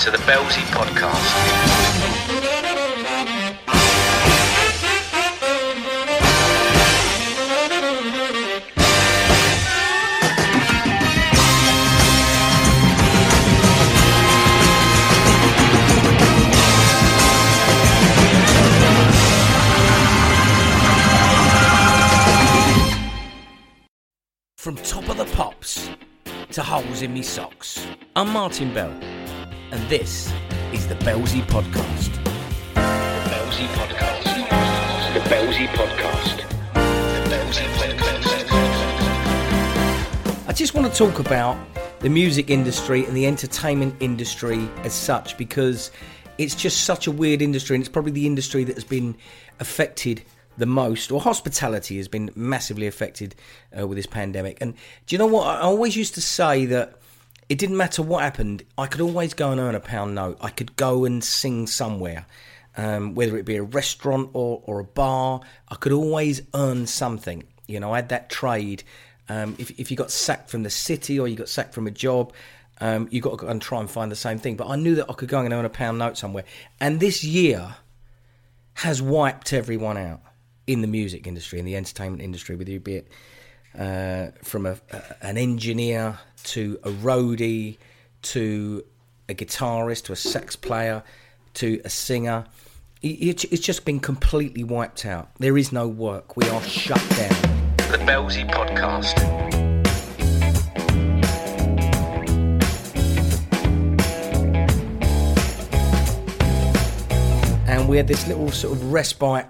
to the Belsy Podcast. From top of the pops to holes in me socks. I'm Martin Bell, and this is the Belsy Podcast. The Belsy Podcast. The Belsy Podcast. The Belsy Podcast. I just want to talk about the music industry and the entertainment industry as such because it's just such a weird industry, and it's probably the industry that has been affected the most, or hospitality has been massively affected uh, with this pandemic. And do you know what? I always used to say that it didn't matter what happened, I could always go and earn a pound note. I could go and sing somewhere, um, whether it be a restaurant or, or a bar, I could always earn something. You know, I had that trade. Um, if, if you got sacked from the city or you got sacked from a job, um, you got to go and try and find the same thing. But I knew that I could go and earn a pound note somewhere. And this year has wiped everyone out in the music industry, in the entertainment industry, whether you be it uh, from a, an engineer to a roadie to a guitarist to a sax player to a singer. It, it, it's just been completely wiped out. There is no work. We are shut down. The Belsy Podcast. and we had this little sort of respite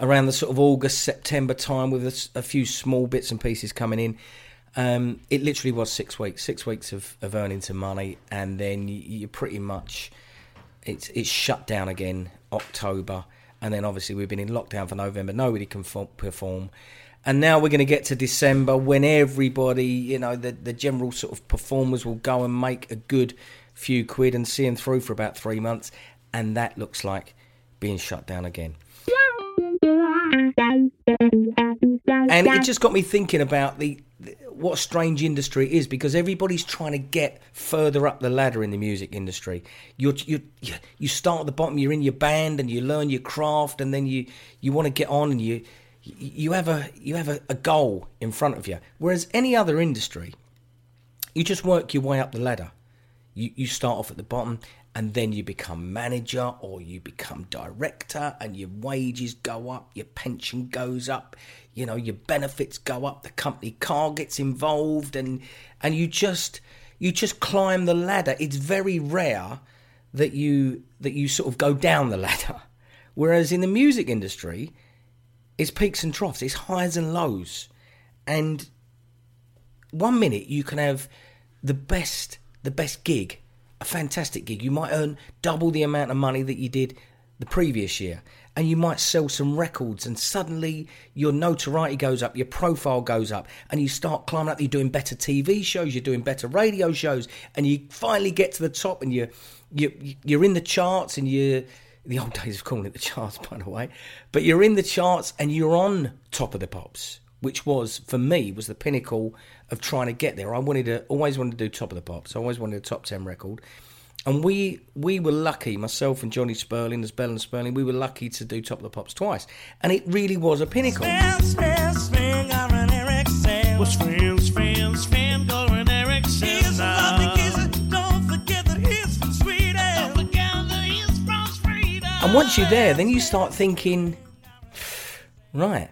around the sort of August September time with a few small bits and pieces coming in. Um, it literally was six weeks, six weeks of, of earning some money, and then you, you pretty much it's it's shut down again October, and then obviously we've been in lockdown for November. Nobody can fo- perform, and now we're going to get to December when everybody, you know, the the general sort of performers will go and make a good few quid and see them through for about three months, and that looks like being shut down again. And it just got me thinking about the, the what a strange industry it is because everybody's trying to get further up the ladder in the music industry. You you you start at the bottom. You're in your band and you learn your craft, and then you you want to get on and you you have a you have a, a goal in front of you. Whereas any other industry, you just work your way up the ladder. You, you start off at the bottom and then you become manager or you become director and your wages go up, your pension goes up, you know, your benefits go up, the company car gets involved and and you just you just climb the ladder. It's very rare that you that you sort of go down the ladder. Whereas in the music industry, it's peaks and troughs, it's highs and lows. And one minute you can have the best the best gig a fantastic gig. You might earn double the amount of money that you did the previous year and you might sell some records and suddenly your notoriety goes up your profile goes up and you start climbing up you're doing better tv shows you're doing better radio shows and you finally get to the top and you you you're in the charts and you the old days of calling it the charts by the way but you're in the charts and you're on top of the pops which was for me was the pinnacle of trying to get there. I wanted to always wanted to do top of the pops. I always wanted a top ten record, and we we were lucky. Myself and Johnny Spurling, as Bell and Spurling, we were lucky to do top of the pops twice, and it really was a pinnacle. Was. He's a. And once you're there, then you start thinking, right,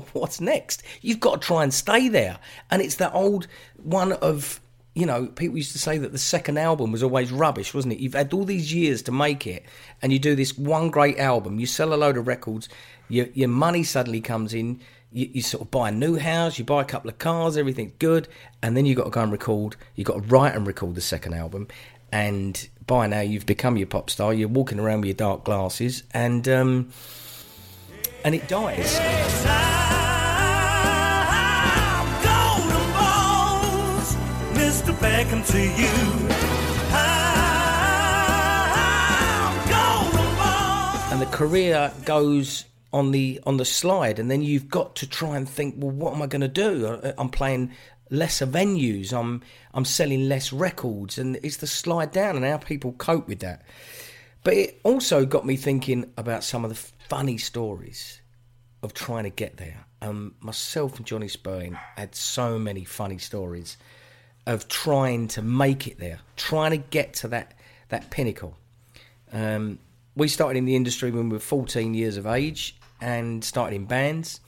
what's next? You've got to try and stay there. And it's that old one of, you know, people used to say that the second album was always rubbish, wasn't it? You've had all these years to make it, and you do this one great album, you sell a load of records, your, your money suddenly comes in. You, you sort of buy a new house, you buy a couple of cars, everything's good, and then you've got to go and record, you've got to write and record the second album, and by now you've become your pop star. You're walking around with your dark glasses, and um, and it dies. Mr. Beckham to you. And the career goes on the on the slide, and then you've got to try and think, well, what am I going to do? I'm playing lesser venues. I'm I'm selling less records, and it's the slide down and how people cope with that. But it also got me thinking about some of the funny stories of trying to get there. Um, myself and Johnny Spurling had so many funny stories of trying to make it there, trying to get to that that pinnacle. Um, we started in the industry when we were 14 years of age and started in bands.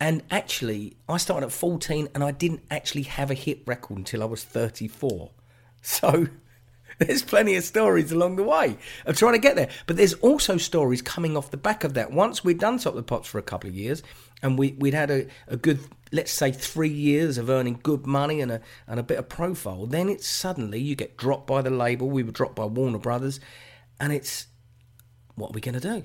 And actually, I started at 14 and I didn't actually have a hit record until I was 34. So there's plenty of stories along the way of trying to get there. But there's also stories coming off the back of that. Once we'd done Top the Pops for a couple of years and we, we'd had a, a good, let's say, three years of earning good money and a, and a bit of profile, then it's suddenly you get dropped by the label. We were dropped by Warner Brothers. And it's, what are we going to do?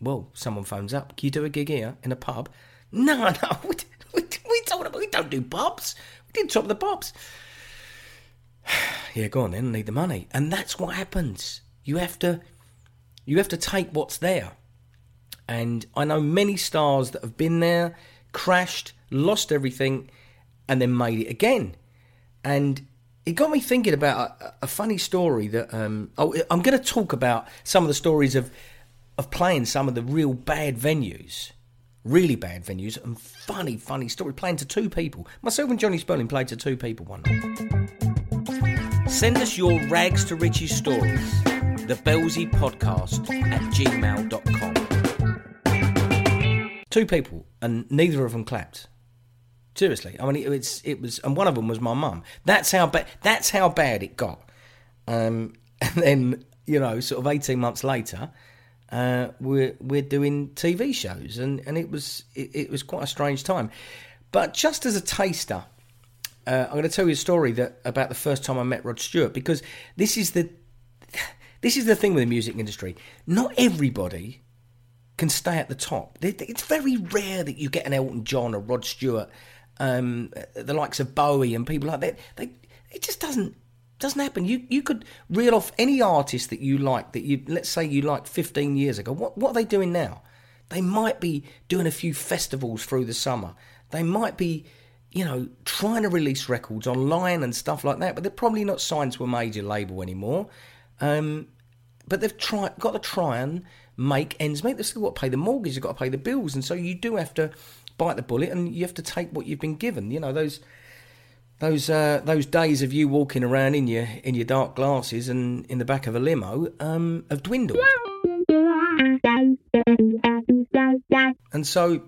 Well, someone phones up. Can you do a gig here in a pub? No, no, we, we, we, don't, we don't do pubs. We did top the pops. Yeah, go on then. Need the money, and that's what happens. You have to, you have to take what's there. And I know many stars that have been there, crashed, lost everything, and then made it again. And it got me thinking about a, a funny story that um, oh, I'm going to talk about some of the stories of of playing some of the real bad venues, really bad venues, and funny, funny story. Playing to two people. Myself and Johnny Spurling played to two people one night. Send us your rags to riches stories. The Belsy Podcast at gmail.com. Two people, and neither of them clapped. Seriously, I mean, it, it's it was, and one of them was my mum. That's how bad. That's how bad it got. Um, and then you know, sort of eighteen months later, uh, we're we're doing TV shows, and, and it was it, it was quite a strange time. But just as a taster, uh, I'm going to tell you a story that about the first time I met Rod Stewart because this is the this is the thing with the music industry. Not everybody can stay at the top. It's very rare that you get an Elton John or Rod Stewart, um, the likes of Bowie and people like that. They, it just doesn't doesn't happen. You you could reel off any artist that you like that you let's say you liked 15 years ago. What what are they doing now? They might be doing a few festivals through the summer. They might be, you know, trying to release records online and stuff like that. But they're probably not signed to a major label anymore. Um, but they've tried got to try and make ends meet. They've still got to pay the mortgage. They've got to pay the bills, and so you do have to bite the bullet and you have to take what you've been given. You know those those uh, those days of you walking around in your in your dark glasses and in the back of a limo um, have dwindled. And so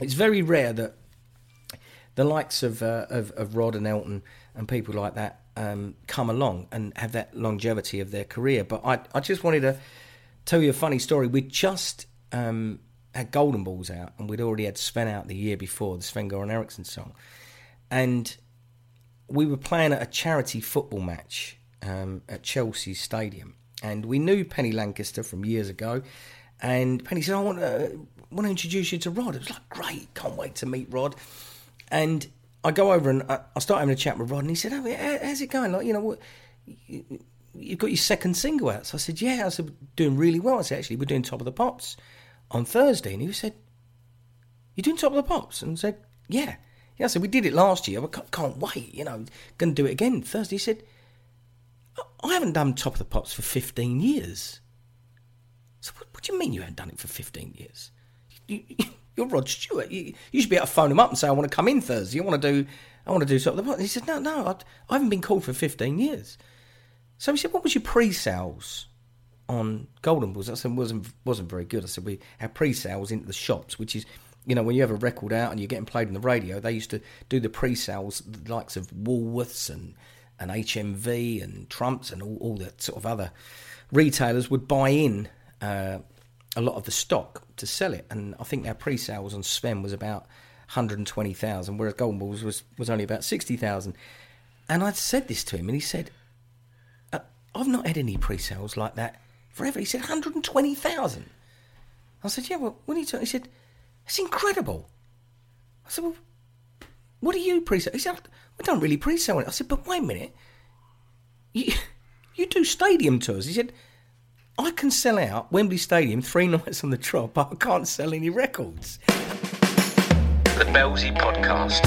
it's very rare that the likes of uh, of, of Rod and Elton and people like that um, come along and have that longevity of their career. But I I just wanted to tell you a funny story. We just um, had Golden Balls out, and we'd already had Sven out the year before the Sven Goran Eriksson song, and we were playing at a charity football match um, at Chelsea Stadium, and we knew Penny Lancaster from years ago. And Penny said, "I want to want to introduce you to Rod." It was like, "Great, can't wait to meet Rod." And I go over and I, I start having a chat with Rod, and he said, oh, how- "How's it going? Like, you know, what, you- you've got your second single out." So I said, "Yeah." I said, "Doing really well." I said, "Actually, we're doing Top of the Pops on Thursday," and he said, "You're doing Top of the Pops?" And I said, "Yeah." Yeah, I said, we did it last year. I can't, can't wait, you know, going to do it again Thursday. He said, I haven't done Top of the Pops for 15 years. So what, what do you mean you haven't done it for 15 years? You, you're Rod Stewart. You, you should be able to phone him up and say, I want to come in Thursday. I want to do, I want to do the Pops. He said, no, no, I, I haven't been called for 15 years. So he said, what was your pre-sales on Golden Balls? I said, wasn't, wasn't very good. I said, we had pre-sales into the shops, which is, you know, when you have a record out and you're getting played on the radio, they used to do the pre-sales, the likes of Woolworths and, and HMV and Trumps and all, all the sort of other retailers would buy in uh, a lot of the stock to sell it. And I think our pre-sales on Sven was about 120,000, whereas Golden Balls was, was only about 60,000. And I said this to him, and he said, uh, I've not had any pre-sales like that forever. He said, 120,000. I said, yeah, well, what are you talking? He said, it's incredible. I said, well, what do you pre-sell? He said, we don't really pre-sell it. I said, but wait a minute. You, you do stadium tours. He said, I can sell out Wembley Stadium three nights on the trot, but I can't sell any records. The Belsy Podcast.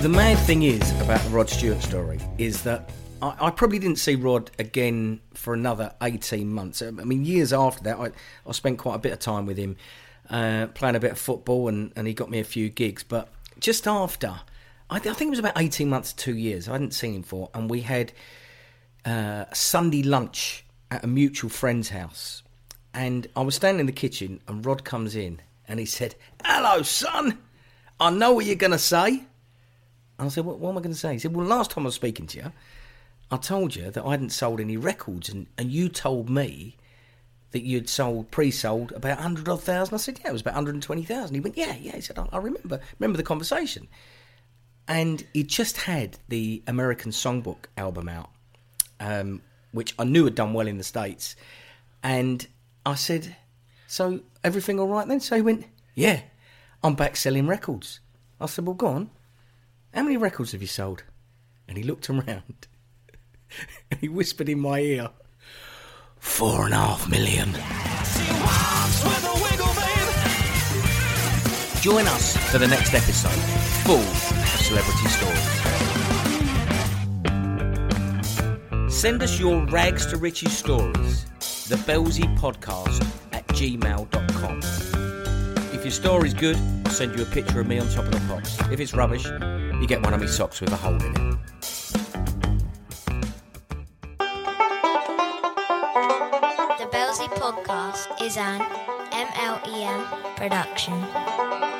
The mad thing is about the Rod Stewart story is that I, I probably didn't see Rod again for another 18 months. I mean, years after that, I, I spent quite a bit of time with him uh, playing a bit of football and, and he got me a few gigs. But just after I, th- I think it was about 18 months, two years, I hadn't seen him for, and we had uh, a Sunday lunch at a mutual friend's house. And I was standing in the kitchen and Rod comes in and he said, Hello, son. I know what you're going to say. And I said, what, what am I going to say? He said, Well, last time I was speaking to you, I told you that I hadn't sold any records, and, and you told me that you'd sold, pre-sold about 100 odd thousand. I said, Yeah, it was about 120,000. He went, Yeah, yeah. He said, I, I remember, remember the conversation. And he just had the American Songbook album out, um, which I knew had done well in the States. And I said, So everything all right then? So he went, Yeah, I'm back selling records. I said, Well, go on. How many records have you sold? And he looked around and he whispered in my ear, Four and a half million. Join us for the next episode, full celebrity stories. Send us your rags to riches stories, the Belsy podcast at gmail.com. If your story's good, I'll send you a picture of me on top of the pops. If it's rubbish, you get one of my socks with a hole in it. The Belsy Podcast is an MLEM production.